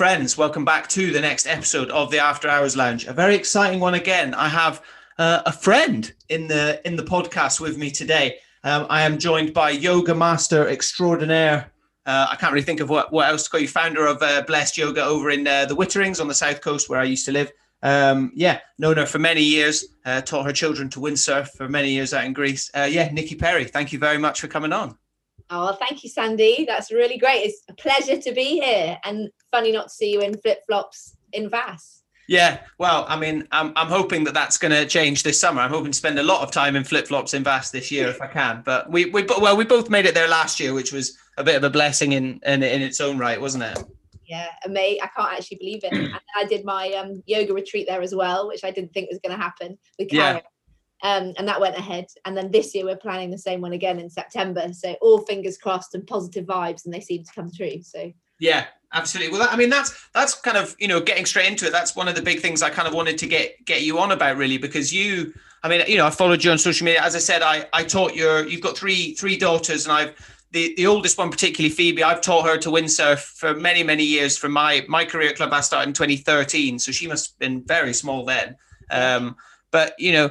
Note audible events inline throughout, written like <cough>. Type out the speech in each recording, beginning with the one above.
Uh, friends. Welcome back to the next episode of the After Hours Lounge. A very exciting one again. I have uh, a friend in the in the podcast with me today. Um, I am joined by yoga master extraordinaire. Uh, I can't really think of what, what else to call you. Founder of uh, Blessed Yoga over in uh, the Witterings on the south coast, where I used to live. Um, yeah, known her for many years. Uh, taught her children to windsurf for many years out in Greece. yeah, Niki Perry. Thank you very much for coming on. Oh, thank you, Sandy. That's really great. It's a pleasure to be here, and funny not to see you in flip flops in Vass. Yeah, well, I mean, I'm, I'm hoping that that's going to change this summer. I'm hoping to spend a lot of time in flip flops in Vass this year if I can. But we, we, well, we both made it there last year, which was a bit of a blessing in in, in its own right, wasn't it? Yeah, amazing. I can't actually believe it. <clears throat> I did my um, yoga retreat there as well, which I didn't think was going to happen with Karen. Um, and that went ahead. And then this year we're planning the same one again in September. So all fingers crossed and positive vibes, and they seem to come through. So yeah, absolutely. Well, I mean, that's that's kind of you know getting straight into it. That's one of the big things I kind of wanted to get get you on about really because you. I mean, you know, I followed you on social media. As I said, I I taught your you've got three three daughters, and I've the, the oldest one, particularly Phoebe, I've taught her to windsurf for many, many years from my, my career club. I started in 2013. So she must have been very small then. Um, but, you know,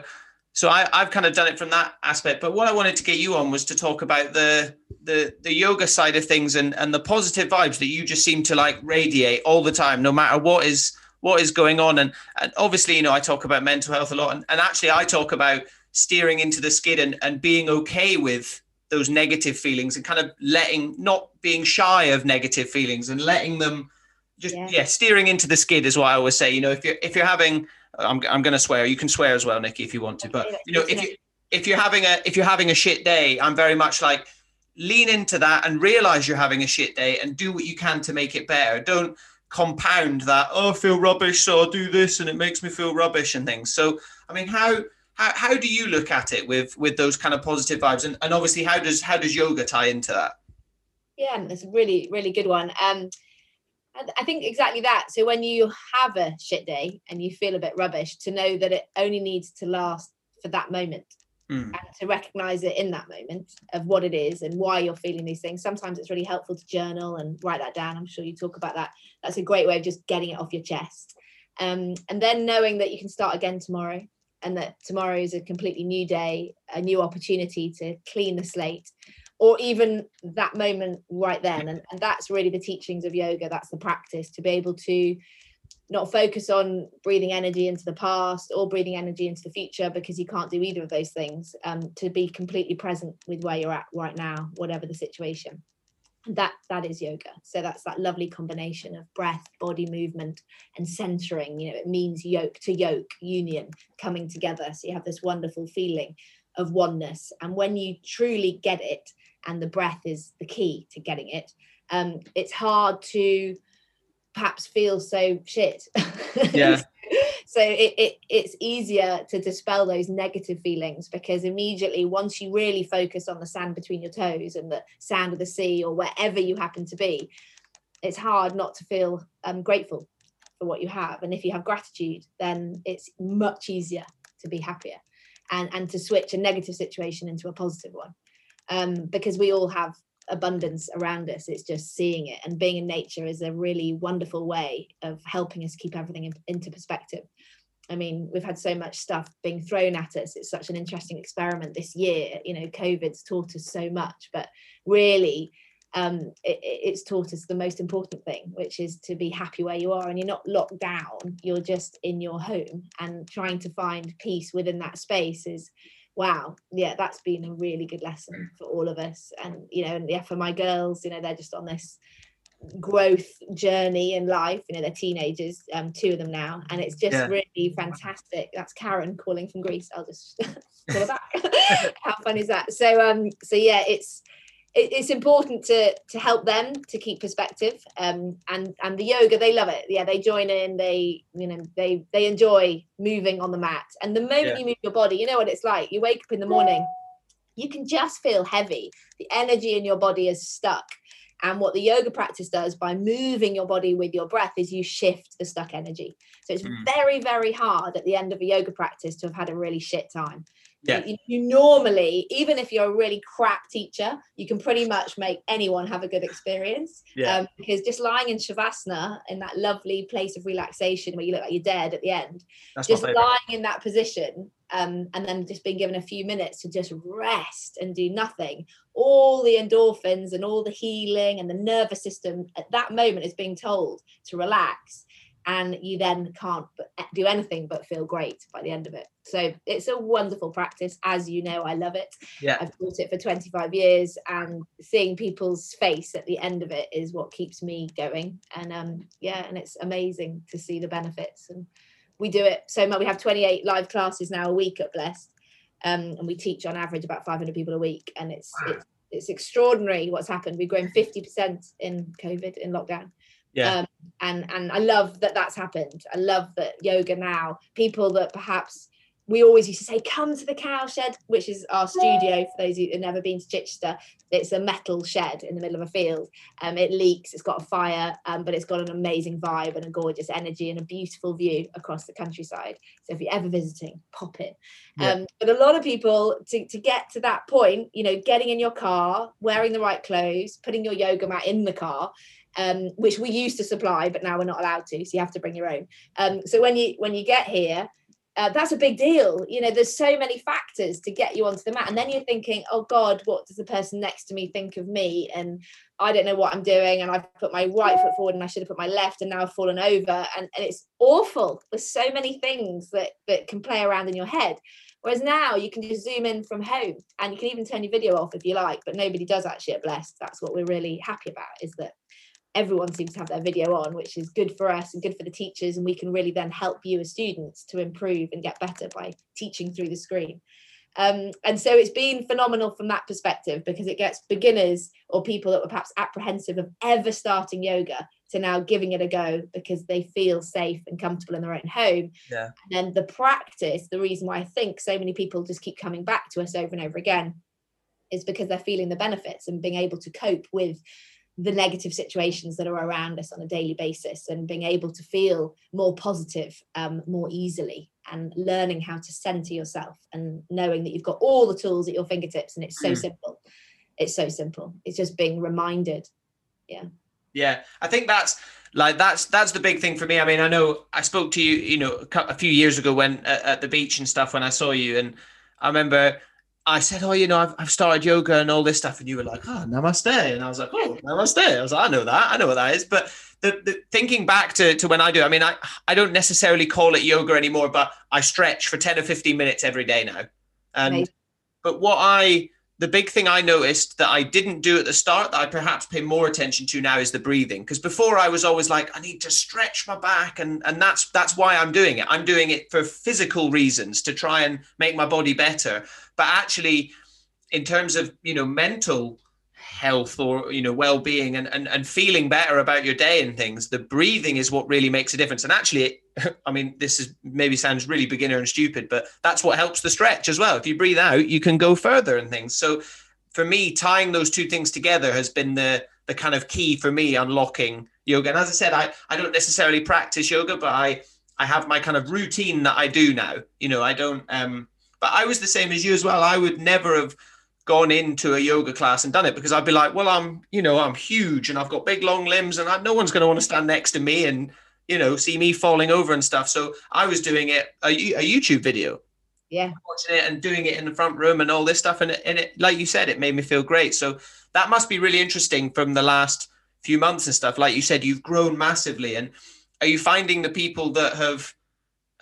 so I, I've kind of done it from that aspect. But what I wanted to get you on was to talk about the the the yoga side of things and and the positive vibes that you just seem to like radiate all the time, no matter what is what is going on. And and obviously, you know, I talk about mental health a lot, and, and actually, I talk about steering into the skid and and being okay with those negative feelings and kind of letting not being shy of negative feelings and letting them just yeah. yeah steering into the skid is what I always say. You know, if you're if you're having I'm, I'm going to swear. You can swear as well, Niki, if you want to. But you know, if you if you're having a if you're having a shit day, I'm very much like lean into that and realize you're having a shit day and do what you can to make it better. Don't compound that. Oh, I feel rubbish, so I'll do this, and it makes me feel rubbish and things. So, I mean, how how, how do you look at it with with those kind of positive vibes, and and obviously, how does how does yoga tie into that? Yeah, it's a really really good one. Um, I think exactly that. So when you have a shit day and you feel a bit rubbish, to know that it only needs to last for that moment mm. and to recognize it in that moment of what it is and why you're feeling these things. Sometimes it's really helpful to journal and write that down. I'm sure you talk about that. That's a great way of just getting it off your chest. Um, and then knowing that you can start again tomorrow and that tomorrow is a completely new day, a new opportunity to clean the slate or even that moment right then. And, and that's really the teachings of yoga. That's the practice to be able to not focus on breathing energy into the past or breathing energy into the future because you can't do either of those things um, to be completely present with where you're at right now whatever the situation. That that is yoga. So that's that lovely combination of breath body movement and centering. You know it means yoke to yoke union coming together. So you have this wonderful feeling of oneness. And when you truly get it and the breath is the key to getting it. Um, it's hard to perhaps feel so shit. <laughs> Yeah. So it, it it's easier to dispel those negative feelings because immediately once you really focus on the sand between your toes and the sound of the sea or wherever you happen to be it's hard not to feel um, grateful for what you have. And if you have gratitude then it's much easier to be happier and and to switch a negative situation into a positive one um, because we all have abundance around us. It's just seeing it and being in nature is a really wonderful way of helping us keep everything in, into perspective. I mean, we've had so much stuff being thrown at us. It's such an interesting experiment this year. You know, COVID's taught us so much, but really, um, it, it's taught us the most important thing, which is to be happy where you are and you're not locked down. You're just in your home and trying to find peace within that space is wow yeah that's been a really good lesson for all of us. And you know and yeah for my girls you know they're just on this growth journey in life you know they're teenagers um two of them now and it's just yeah. really fantastic. That's karen calling from greece. I'll just <laughs> call her back. <laughs> How fun is that? So um so yeah it's it's important to to help them to keep perspective um and and the yoga they love it. Yeah they join in they you know they they enjoy moving on the mat. And the moment yeah. you move your body you know what it's like? You wake up in the morning you can just feel heavy. The energy in your body is stuck. And what the yoga practice does by moving your body with your breath is you shift the stuck energy. So it's mm. very very hard at the end of a yoga practice to have had a really shit time Yeah. You, you normally, even if you're a really crap teacher, you can pretty much make anyone have a good experience. Yeah. Um, because just lying in shavasana in that lovely place of relaxation where you look like you're dead at the end, That's just lying in that position um, and then just being given a few minutes to just rest and do nothing all the endorphins and all the healing and the nervous system at that moment is being told to relax and you then can't do anything but feel great by the end of it. So it's a wonderful practice as you know i love it. Yeah. i've taught it for 25 years and seeing people's face at the end of it is what keeps me going. And um yeah and it's amazing to see the benefits and we do it so much. We have 28 live classes now a week at blessed um, and we teach on average about 500 people a week and it's Wow. it's, it's extraordinary what's happened. We've grown 50% in covid in lockdown Yeah. um, and and i love that that's happened. I love that yoga now people that perhaps we always used to say come to the cowshed which is our studio for those who have never been to chichester it's a metal shed in the middle of a field. Um, it leaks it's got a fire um, but it's got an amazing vibe and a gorgeous energy and a beautiful view across the countryside. So if you're ever visiting pop in. Yeah. um, but a lot of people to, to get to that point you know getting in your car wearing the right clothes putting your yoga mat in the car um, which we used to supply but now we're not allowed to so you have to bring your own. Um, so when you when you get here uh, that's a big deal. You know there's so many factors to get you onto the mat and then you're thinking oh god what does the person next to me think of me? And i don't know what i'm doing and i've put my right foot forward and i should have put my left and now i've fallen over and, and it's awful. There's so many things that that can play around in your head. Whereas now you can just zoom in from home and you can even turn your video off if you like, but nobody does actually at Blessed. That's what we're really happy about is that everyone seems to have their video on, which is good for us and good for the teachers. And we can really then help you as students to improve and get better by teaching through the screen. Um, and so it's been phenomenal from that perspective because it gets beginners or people that were perhaps apprehensive of ever starting yoga to now giving it a go because they feel safe and comfortable in their own home. Yeah. And then the practice, the reason why I think so many people just keep coming back to us over and over again is because they're feeling the benefits and being able to cope with the negative situations that are around us on a daily basis and being able to feel more positive um, more easily and learning how to center yourself and knowing that you've got all the tools at your fingertips and it's so Mm. simple it's so simple it's just being reminded Yeah, Yeah. I think that's like that's that's the big thing for me. I mean, I know I spoke to you, you know, a few years ago when at, at the beach and stuff when I saw you, and I remember I said, "Oh, you know, I've, I've started yoga and all this stuff," and you were like, "Oh, namaste," and I was like, "Oh, namaste." I was like, "I know that, I know what that is," but the, the thinking back to, to when I do, I mean, I I don't necessarily call it yoga anymore, but I stretch for ten or fifteen minutes every day now, and Amazing. but what I the big thing I noticed that I didn't do at the start that I perhaps pay more attention to now is the breathing. Because before I was always like, I need to stretch my back, and and that's that's why I'm doing it. I'm doing it for physical reasons to try and make my body better. But actually, in terms of you know mental health or you know well-being and, and and feeling better about your day and things the breathing is what really makes a difference and actually <laughs> i mean this is maybe sounds really beginner and stupid but that's what helps the stretch as well. If you breathe out you can go further and things. So for me tying those two things together has been the the kind of key for me unlocking yoga. And as i said i i don't necessarily practice yoga but i i have my kind of routine that i do now. You know i don't um but i was the same as you as well. I would never have gone into a yoga class and done it because I'd be like, well, I'm, you know, I'm huge and I've got big long limbs and I, no one's going to want to stand next to me and, you know, see me falling over and stuff. So I was doing it a, a YouTube video, yeah watching it and doing it in the front room and all this stuff. And it, and it, like you said, it made me feel great. So that must be really interesting from the last few months and stuff. Like you said, you've grown massively. And are you finding the people that have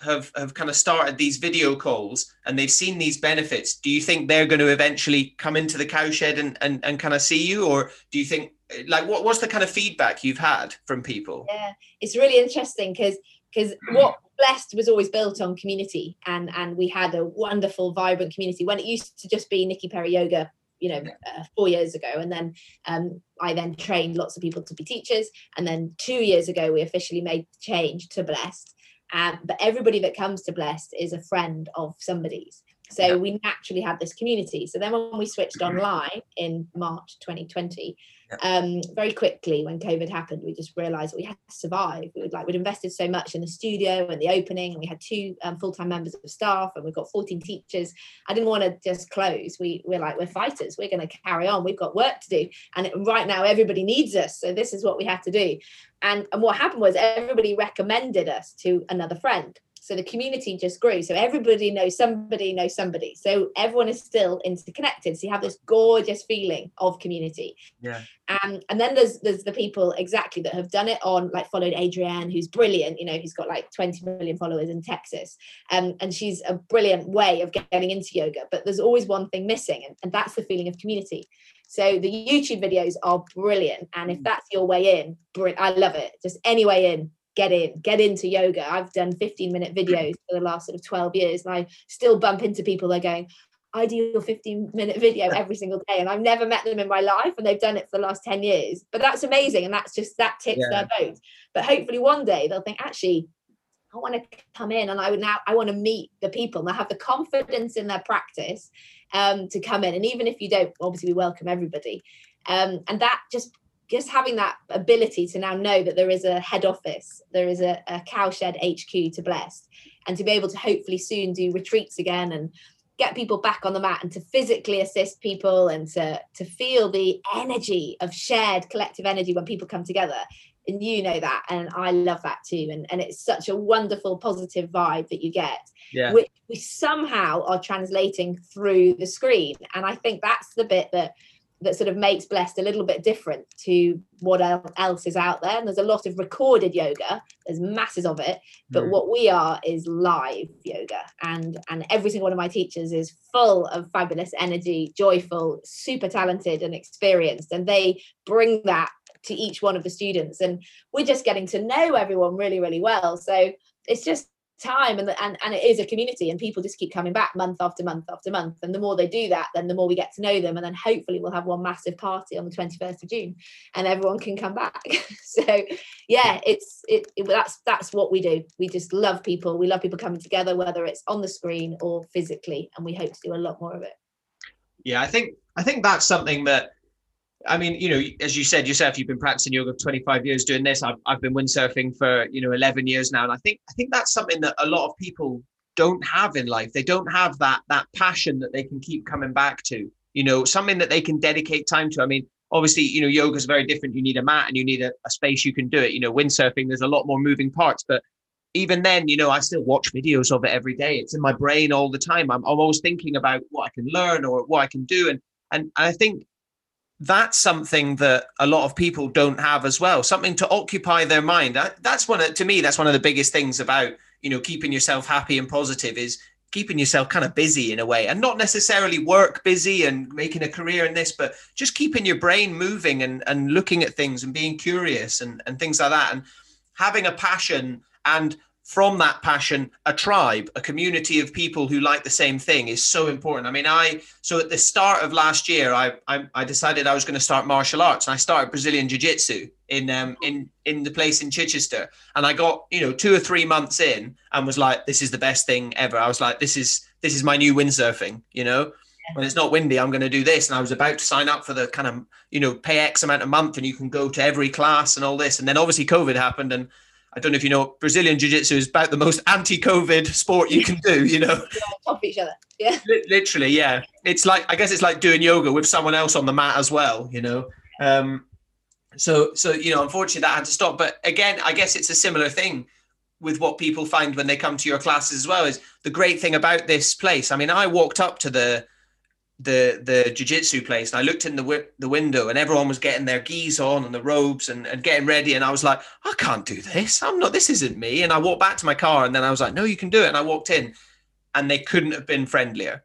have have kind of started these video calls and they've seen these benefits do you think they're going to eventually come into the cowshed and and, and kind of see you or do you think like what, what's the kind of feedback you've had from people? Yeah it's really interesting because because what blessed was always built on community and and we had a wonderful vibrant community. When it used to just be niki perry yoga you know uh, four years ago and then um, i then trained lots of people to be teachers and then two years ago we officially made the change to blessed. Um, but everybody that comes to blessed is a friend of somebody's. So Yeah. we naturally had this community. So then when we switched online in march 2020 um, very quickly when COVID happened, we just realised we had to survive. We would like we'd invested so much in the studio and the opening, and we had two um, full time members of staff, and we've got 14 teachers. I didn't want to just close. We we're like we're fighters. We're going to carry on. We've got work to do, and right now everybody needs us. So this is what we had to do. And and what happened was everybody recommended us to another friend. So the community just grew. So everybody knows somebody knows somebody. So everyone is still interconnected. So you have this gorgeous feeling of community. Yeah. Um, and then there's there's the people exactly that have done it on like followed Adriene, who's brilliant. You know, he's got like 20 million followers in Texas. Um, and she's a brilliant way of getting into yoga. But there's always one thing missing, and, and that's the feeling of community. So the YouTube videos are brilliant. And if mm. that's your way in, I love it. Just any way in, get in, get into yoga. I've done 15 minute videos for the last sort of 12 years, and I still bump into people that are going, I do your 15 minute video <laughs> every single day. And I've never met them in my life, and they've done it for the last 10 years. But that's amazing. And that's just that tips yeah. their boat. But hopefully one day they'll think, actually, I want to come in and I would now I want to meet the people and I have the confidence in their practice um, to come in. And even if you don't, obviously we welcome everybody. Um, and that just just having that ability to now know that there is a head office, there is a, a cowshed HQ to Blessed, and to be able to hopefully soon do retreats again and get people back on the mat and to physically assist people and to to feel the energy of shared collective energy when people come together. And you know that and i love that too. And, and it's such a wonderful positive vibe that you get yeah. which we somehow are translating through the screen. And i think that's the bit that that sort of makes blessed a little bit different to what else is out there. And there's a lot of recorded yoga there's masses of it but mm. what we are is live yoga. And and every single one of my teachers is full of fabulous energy joyful super talented and experienced. And they bring that to each one of the students. And we're just getting to know everyone really really well. So it's just time and, and and it is a community and people just keep coming back month after month after month and the more they do that then the more we get to know them and then hopefully we'll have one massive party on the 21st of June and everyone can come back. <laughs> So yeah it's it, it, that's that's what we do. We just love people. We love people coming together whether it's on the screen or physically and we hope to do a lot more of it. Yeah i think i think that's something that I mean, you know, as you said yourself, you've been practicing yoga for 25 years doing this. I've, I've been windsurfing for, you know, 11 years now. And I think, I think that's something that a lot of people don't have in life. They don't have that, that passion that they can keep coming back to, you know, something that they can dedicate time to. I mean, obviously, you know, yoga is very different. You need a mat and you need a, a space you can do it. You know, windsurfing, there's a lot more moving parts, but even then, you know, I still watch videos of it every day. It's in my brain all the time. I'm, I'm always thinking about what I can learn or what I can do. And, and I think that's something that a lot of people don't have as well. Something to occupy their mind. That's one of, to me that's one of the biggest things about you know keeping yourself happy and positive is keeping yourself kind of busy in a way and not necessarily work busy and making a career in this but just keeping your brain moving and and looking at things and being curious and and things like that and having a passion and from that passion a tribe a community of people who like the same thing is so important. I mean i so at the start of last year i i, I decided i was going to start martial arts and i started brazilian jiu-jitsu in um in in the place in chichester. And i got you know two or three months in and was like this is the best thing ever. I was like this is this is my new windsurfing you know? When it's not windy, I'm going to do this. And I was about to sign up for the kind of, you know, pay X amount a month and you can go to every class and all this. And then obviously COVID happened and I don't know if you know, Brazilian Jiu Jitsu is about the most anti COVID sport you can do, you know? <laughs> Yeah, top each other. Yeah. Literally, yeah. It's like, I guess it's like doing yoga with someone else on the mat as well, you know? Um, so, so, you know, unfortunately that had to stop. But again, I guess it's a similar thing with what people find when they come to your classes as well is the great thing about this place. I mean, I walked up to the, the the jiu-jitsu place and I looked in the wi- the window and everyone was getting their gis on and the robes and, and getting ready and I was like I can't do this. I'm not this isn't me. And I walked back to my car and then I was like no you can do it. And I walked in and they couldn't have been friendlier.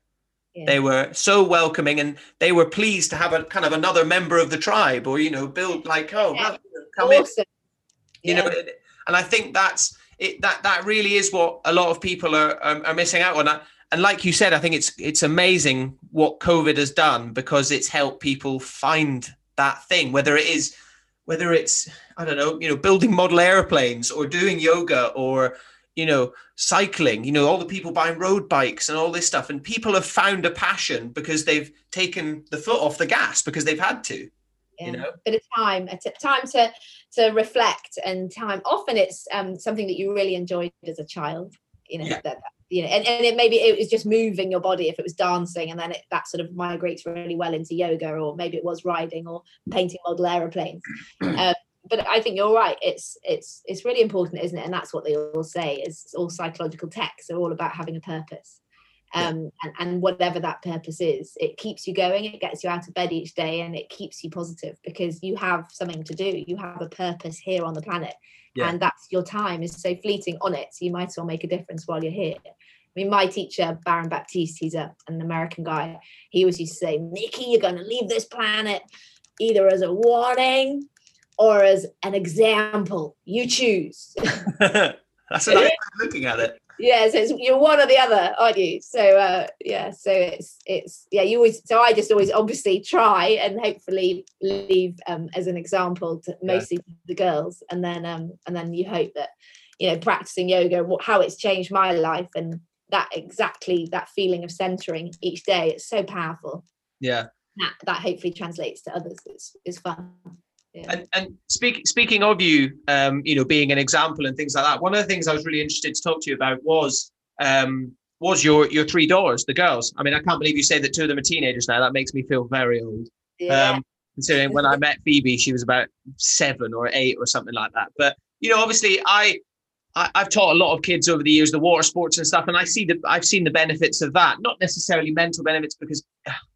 Yeah. they were so welcoming and they were pleased to have a kind of another member of the tribe or you know build like oh yeah. come awesome. in you know and I think that's it that that really is what a lot of people are are, are missing out on and like you said, I think it's it's amazing what COVID has done because it's helped people find that thing, whether it is whether it's I don't know, you know, building model airplanes or doing yoga or you know, cycling, you know, all the people buying road bikes and all this stuff. And people have found a passion because they've taken the foot off the gas because they've had to. yeah. you know bit of time a t- time to to reflect and time often it's um something that you really enjoyed as a child you know Yeah. that you know and, and it maybe it was just moving your body if it was dancing and then it, that sort of migrates really well into yoga or maybe it was riding or painting model aeroplanes. <clears throat> Um, but i think you're right it's it's it's really important isn't it? And that's what they all say is all psychological texts are all about having a purpose. Um, and, and whatever that purpose is it keeps you going it gets you out of bed each day and it keeps you positive because you have something to do you have a purpose here on the planet Yeah. and that's your time is so fleeting on it so you might as well make a difference while you're here I mean, my teacher, Baron Baptiste, he's a, an American guy. He always used to say, Niki, you're going to leave this planet either as a warning or as an example. You choose. <laughs> that's a nice way of looking at it yeah so it's, you're one or the other aren't you? So uh yeah so it's it's yeah you always so i just always obviously try and hopefully leave um as an example to Yeah. mostly the girls and then um and then you hope that you know practicing yoga what how it's changed my life and that exactly that feeling of centering each day it's so powerful. Yeah. That that hopefully translates to others it's, it's fun yeah. And and speak, speaking of you, um, you know, being an example and things like that. One of the things I was really interested to talk to you about was um, was your your three daughters, the girls. I mean, I can't believe you say that two of them are teenagers now. That makes me feel very old. yeah. Um, considering when I met Phoebe, she was about seven or eight or something like that. But you know, obviously, I, I I've taught a lot of kids over the years the water sports and stuff, and I see the I've seen the benefits of that. Not necessarily mental benefits because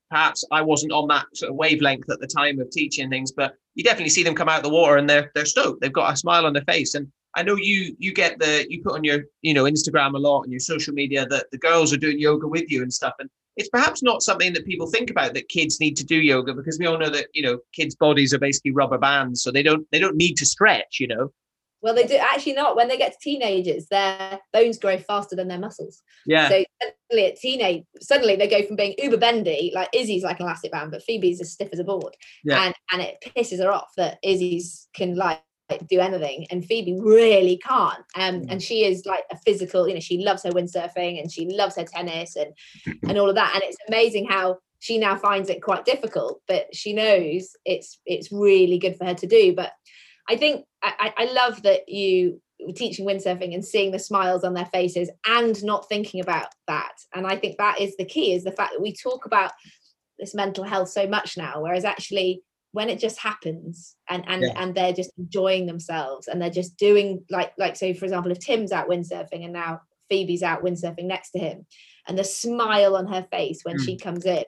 perhaps I wasn't on that sort of wavelength at the time of teaching things, but you definitely see them come out of the water and they're they're stoked. They've got a smile on their face. And I know you you get the you put on your you know Instagram a lot and your social media that the girls are doing yoga with you and stuff. And it's perhaps not something that people think about that kids need to do yoga because we all know that you know kids' bodies are basically rubber bands, so they don't they don't need to stretch. You know. Well, they do actually not. When they get to teenagers, their bones grow faster than their muscles. Yeah. So suddenly at teenage, suddenly they go from being uber bendy, like Izzy's like an elastic band, but Phoebe's as stiff as a board. Yeah. And and it pisses her off that Izzy's can like do anything and Phoebe really can't. Um, Mm. and she is like a physical, you know, she loves her windsurfing and she loves her tennis and and all of that. And it's amazing how she now finds it quite difficult, but she knows it's it's really good for her to do. But I think I, I love that you were teaching windsurfing and seeing the smiles on their faces and not thinking about that. And I think that is the key is the fact that we talk about this mental health so much now, whereas actually when it just happens and and Yeah. and they're just enjoying themselves and they're just doing like like so for example if Tim's out windsurfing and now Phoebe's out windsurfing next to him and the smile on her face when Mm. she comes in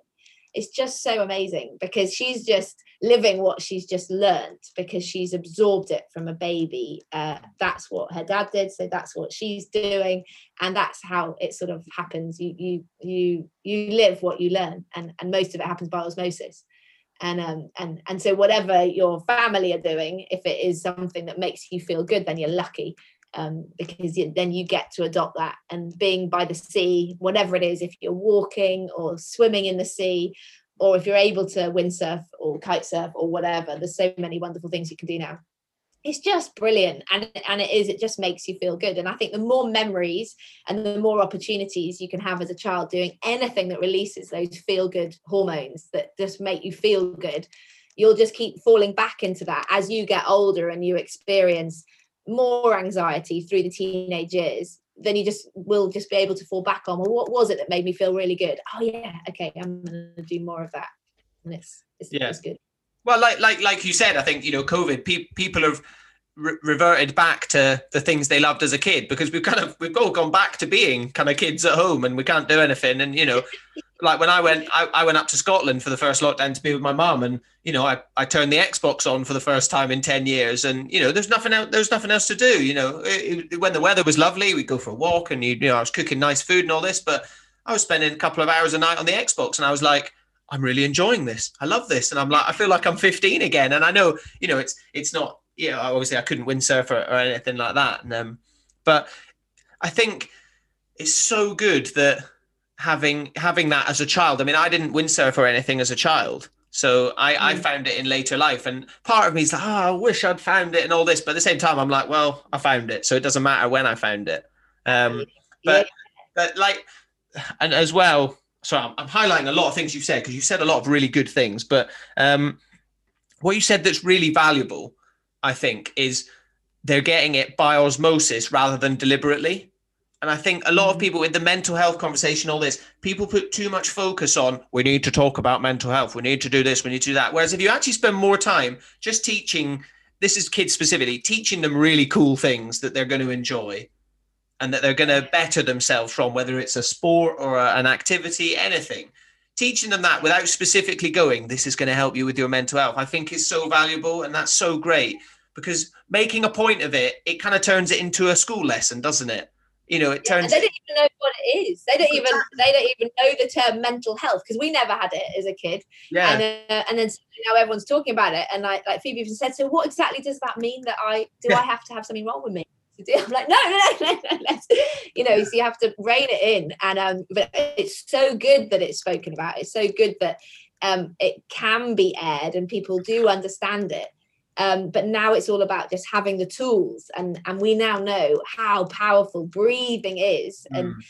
it's just so amazing because she's just living what she's just learned because she's absorbed it from a baby. Uh, that's what her dad did so that's what she's doing and that's how it sort of happens. You you you you live what you learn and and most of it happens by osmosis. And um and and so whatever your family are doing if it is something that makes you feel good then you're lucky um because you, then you get to adopt that. And being by the sea whatever it is if you're walking or swimming in the sea or if you're able to windsurf or kite surf or whatever there's so many wonderful things you can do now. It's just brilliant and and it is it just makes you feel good. And i think the more memories and the more opportunities you can have as a child doing anything that releases those feel good hormones that just make you feel good you'll just keep falling back into that as you get older and you experience more anxiety through the teenage years then you just will just be able to fall back on well what was it that made me feel really good oh yeah okay i'm to do more of that and it's it's, Yeah. it's good Well, like like like you said, I think you know, COVID. Pe- people have re- reverted back to the things they loved as a kid because we've kind of we've all gone back to being kind of kids at home and we can't do anything. And you know, like when I went, I, I went up to Scotland for the first lockdown to be with my mum, and you know, I, I turned the Xbox on for the first time in ten years, and you know, there's nothing else. There's nothing else to do. You know, It- it- when the weather was lovely, we'd go for a walk, and you, you know, I was cooking nice food and all this, but I was spending a couple of hours a night on the Xbox, and I was like. I'm really enjoying this. I love this, and I'm like, I feel like I'm 15 again. And I know, you know, it's it's not, you know, obviously I couldn't windsurf or, or anything like that. And um, but I think it's so good that having having that as a child. I mean, I didn't windsurf or anything as a child, so I I Mm. found it in later life. And part of me is like, oh, I wish I'd found it and all this. But at the same time, I'm like, well, I found it, so it doesn't matter when I found it. Um, but but like and as well sorry I'm, I'm highlighting a lot of things you've said because you've said a lot of really good things but um what you said that's really valuable, I think, is they're getting it by osmosis rather than deliberately. And I think a lot of mm-hmm. people with the mental health conversation, all this, people put too much focus on we need to talk about mental health, we need to do this, we need to do that. Whereas if you actually spend more time just teaching, this is kids specifically, teaching them really cool things that they're going to enjoy and that they're going to better themselves from, whether it's a sport or a, an activity, anything. Teaching them that without specifically going, this is going to help you with your mental health, I think is so valuable and that's so great because making a point of it, it kind of turns it into a school lesson, doesn't it? You know it turns yeah, they don't even know what it is they don't even they don't even know the term mental health because we never had it as a kid yeah and, uh, and then now everyone's talking about it and like like phoebe even said so what exactly does that mean that i do i have to have something wrong with me I'm like, no, no, no, no, no. You know, so you have to rein it in. And um, but it's so good that it's spoken about. It's so good that um it can be aired and people do understand it. Um, but now it's all about just having the tools and and we now know how powerful breathing is and mm.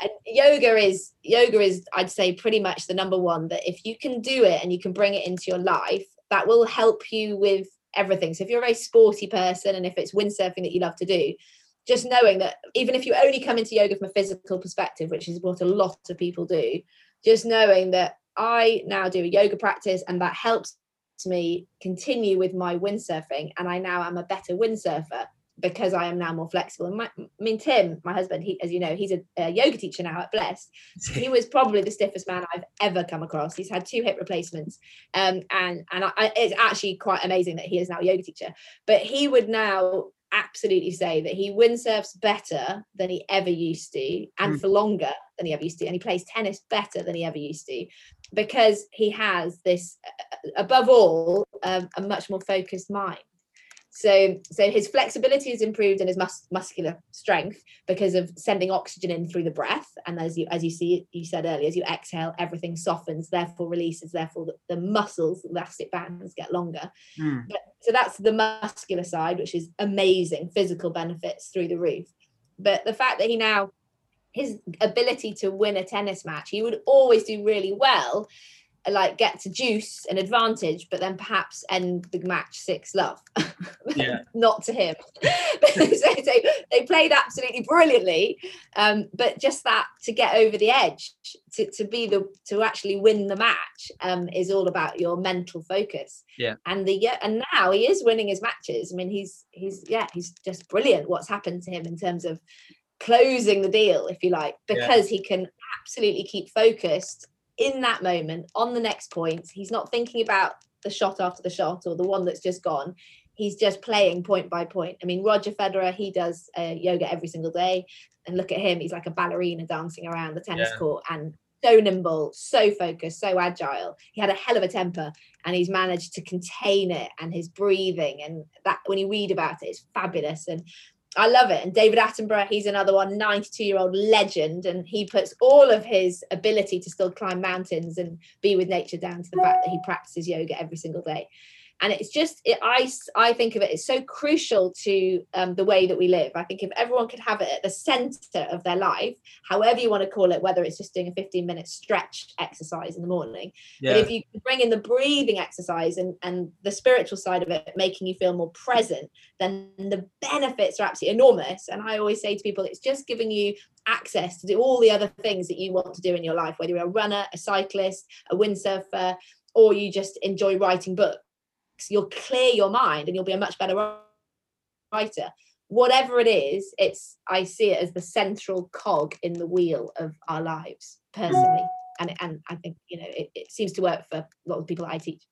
and yoga is yoga is i'd say pretty much the number one that if you can do it and you can bring it into your life that will help you with everything so if you're a very sporty person and if it's windsurfing that you love to do just knowing that even if you only come into yoga from a physical perspective which is what a lot of people do just knowing that i now do a yoga practice and that helps me continue with my windsurfing and I now am a better windsurfer because I am now more flexible. And my, I mean, Tim, my husband, he, as you know, he's a, a, yoga teacher now at Blessed. <laughs> He was probably the stiffest man I've ever come across. He's had two hip replacements, um, and and I, it's actually quite amazing that he is now a yoga teacher. But he would now absolutely say that he windsurfs better than he ever used to, and mm. for longer than he ever used to, and he plays tennis better than he ever used to because he has this above all um, a much more focused mind. So so his flexibility is improved and his mus- muscular strength because of sending oxygen in through the breath. And as you as you see you said earlier as you exhale everything softens therefore releases therefore the, the muscles elastic bands get longer. Mm. but, so that's the muscular side which is amazing physical benefits through the roof. But the fact that he now his ability to win a tennis match. He would always do really well, like get to deuce an advantage, but then perhaps end the match six love. <laughs> Yeah. Not to him. <laughs> so, so they played absolutely brilliantly. Um, but just that to get over the edge, to, to be the to actually win the match um, is all about your mental focus. Yeah. And the yeah, and now he is winning his matches. I mean, he's he's yeah, he's just brilliant what's happened to him in terms of closing the deal, if you like, because yeah. he can absolutely keep focused in that moment on the next point. He's not thinking about the shot after the shot or the one that's just gone. He's just playing point by point. I mean, Roger Federer, he does uh, yoga every single day. And look at him, he's like a ballerina dancing around the tennis yeah. court and so nimble, so focused, so agile. He had a hell of a temper and he's managed to contain it and his breathing. And that, when you read about it, it's fabulous. And I love it. And David Attenborough, he's another one, 92 year old legend. And he puts all of his ability to still climb mountains and be with nature down to the fact that he practices yoga every single day and it's just it, I I think of it it's so crucial to um, the way that we live. I think if everyone could have it at the center of their life, however you want to call it, whether it's just doing a 15 minute stretch exercise in the morning, yeah. but if you bring in the breathing exercise and and the spiritual side of it, making you feel more present, then the benefits are absolutely enormous. And I always say to people, it's just giving you access to do all the other things that you want to do in your life, whether you're a runner, a cyclist, a windsurfer, or you just enjoy writing books you'll clear your mind and you'll be a much better writer. Whatever it is it's i see it as the central cog in the wheel of our lives personally. And and i think you know it, it seems to work for a lot of people i teach.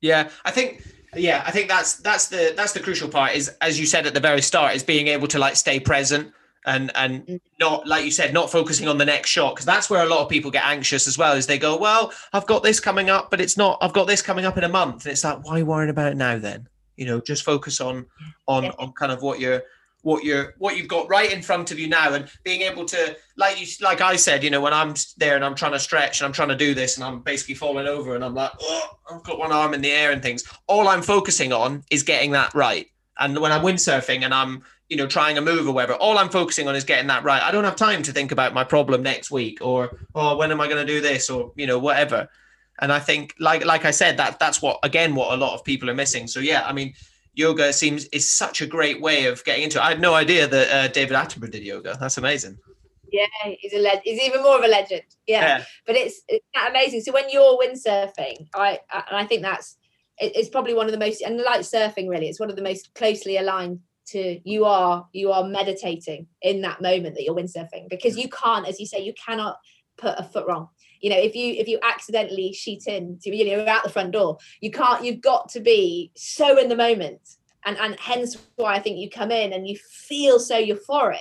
Yeah i think yeah i think that's that's the that's the crucial part is as you said at the very start is being able to like stay present and and mm. not like you said not focusing on the next shot because that's where a lot of people get anxious as well is they go well i've got this coming up but it's not i've got this coming up in a month and it's like why worrying about it now then you know just focus on on yeah. on kind of what you're what you're what you've got right in front of you now and being able to like you like i said you know when i'm there and i'm trying to stretch and i'm trying to do this and i'm basically falling over and i'm like oh i've got one arm in the air and things all i'm focusing on is getting that right and when i'm windsurfing and i'm you know, trying a move or whatever. All I'm focusing on is getting that right. I don't have time to think about my problem next week or, oh, when am I going to do this or, you know, whatever. And I think, like like I said, that that's what again what a lot of people are missing. So yeah, I mean, yoga seems is such a great way of getting into it. I had no idea that uh, David Attenborough did yoga. That's amazing. Yeah, he's a le- he's even more of a legend. Yeah, yeah. but it's it's amazing. So when you're windsurfing, I and I think that's it's probably one of the most and like surfing really, it's one of the most closely aligned to you are you are meditating in that moment that you're windsurfing because you can't, as you say, you cannot put a foot wrong. You know if you if you accidentally sheet in to you know out the front door you can't you've got to be so in the moment. And and hence why i think you come in and you feel so euphoric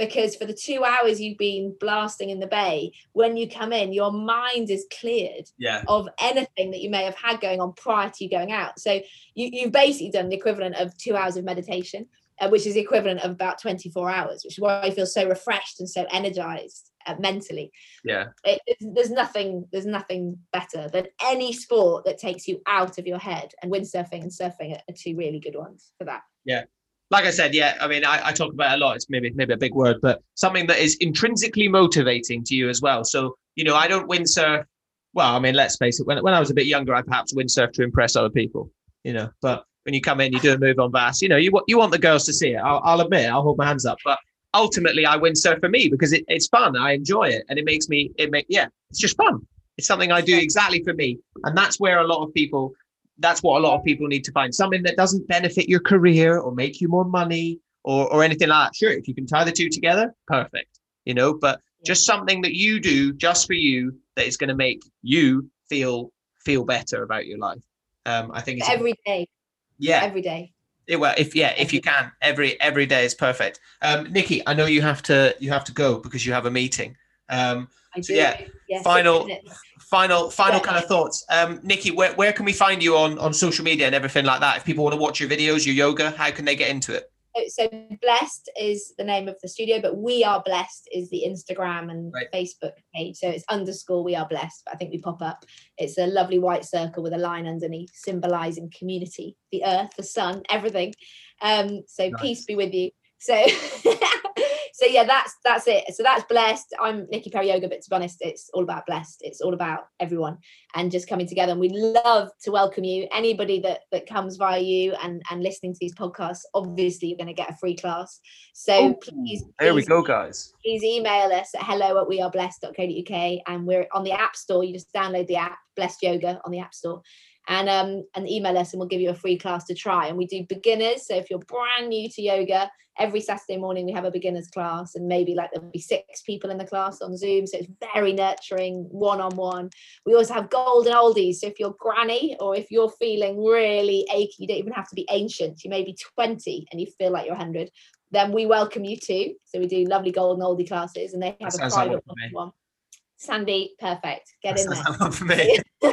because for the two hours you've been blasting in the bay when you come in your mind is cleared yeah. of anything that you may have had going on prior to you going out. So you, you've basically done the equivalent of two hours of meditation uh, which is the equivalent of about 24 hours which is why i feel so refreshed and so energized uh, mentally. Yeah, it, there's nothing there's nothing better than any sport that takes you out of your head, and windsurfing and surfing are, are two really good ones for that. Yeah, like I said, yeah, I mean, I, I, talk about it a lot. It's maybe maybe a big word, but something that is intrinsically motivating to you as well. So, you know, I don't windsurf. Well, I mean, let's face it. When when I was a bit younger, I perhaps windsurfed to impress other people. You know, but when you come in, you do a move on bass. You know, you you want the girls to see it. I'll, I'll admit, I'll hold my hands up. But ultimately I windsurf for me because it, it's fun. I enjoy it and it makes me it make yeah, it's just fun. It's something I do exactly for me. And that's where a lot of people that's what a lot of people need to find. Something that doesn't benefit your career or make you more money or or anything like that. Sure, if you can tie the two together, perfect. You know, but just something that you do just for you that is going to make you feel feel better about your life. Um, I think it's every day. Yeah, every day. Well if yeah if you can every every day is perfect. Um niki i know you have to you have to go because you have a meeting. Um I do. yeah yes, final final final yeah. kind of thoughts. Um niki where, where can we find you on on social media and everything like that? If people want to watch your videos your yoga how can they get into it so blessed is the name of the studio but we are blessed is the instagram and right. facebook page so it's underscore we are blessed but i think we pop up it's a lovely white circle with a line underneath symbolizing community the earth the sun everything um so nice. peace be with you so <laughs> so yeah, that's that's it. So that's blessed. I'm Niki Perry Yoga, but to be honest, it's all about blessed. It's all about everyone and just coming together. And we'd love to welcome you. Anybody that that comes via you and and listening to these podcasts, obviously you're going to get a free class. So oh, please, there we go, guys. Please email us at hello at weareblessed.co.uk and we're on the app store. You just download the app, Blessed Yoga on the app store and um and email us and we'll give you a free class to try. And we do beginners so if you're brand new to yoga every saturday morning we have a beginners class and maybe like there'll be six people in the class on zoom so it's very nurturing one-on-one. We also have golden oldies so if you're granny or if you're feeling really achy you don't even have to be ancient you may be 20 and you feel like you're 100 then we welcome you too. So we do lovely golden oldie classes and they have that a private one sandy perfect. Get that in there. for me <laughs>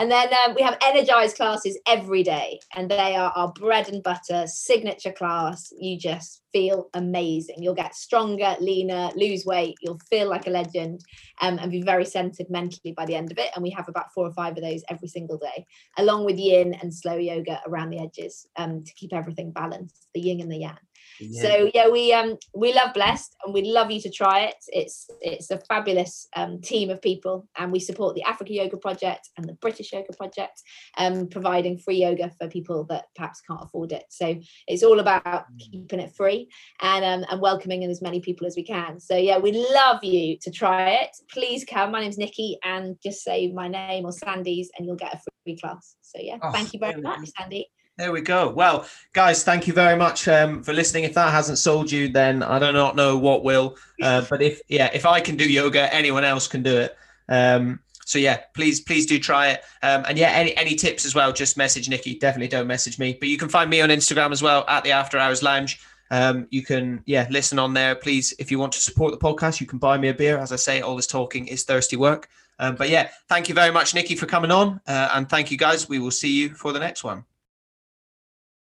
And then um, we have energized classes every day, and they are our bread and butter signature class. You just feel amazing. You'll get stronger, leaner, lose weight. You'll feel like a legend um, and be very centered mentally by the end of it. And we have about four or five of those every single day, along with yin and slow yoga around the edges um, to keep everything balanced the yin and the yang. Yeah. So yeah, we um we love Blessed and we'd love you to try it. It's it's a fabulous um, team of people and we support the Africa Yoga Project and the British Yoga Project, um, providing free yoga for people that perhaps can't afford it. So it's all about mm. keeping it free and um, and welcoming in as many people as we can. So yeah, we'd love you to try it. Please come. My name's Niki and just say my name or Sandy's and you'll get a free class. So yeah, oh, thank you very much, Sandy. There we go. Well, guys, thank you very much um, for listening. If that hasn't sold you, then I do not know what will. Uh, <laughs> but if yeah, if I can do yoga, anyone else can do it. Um, so yeah, please please do try it. Um, and yeah, any any tips as well, just message Niki. Definitely don't message me. But you can find me on Instagram as well at the After Hours Lounge. Um, you can yeah listen on there. Please, if you want to support the podcast, you can buy me a beer. As I say, all this talking is thirsty work. Um, but yeah, thank you very much, Niki, for coming on, uh, and thank you guys. We will see you for the next one.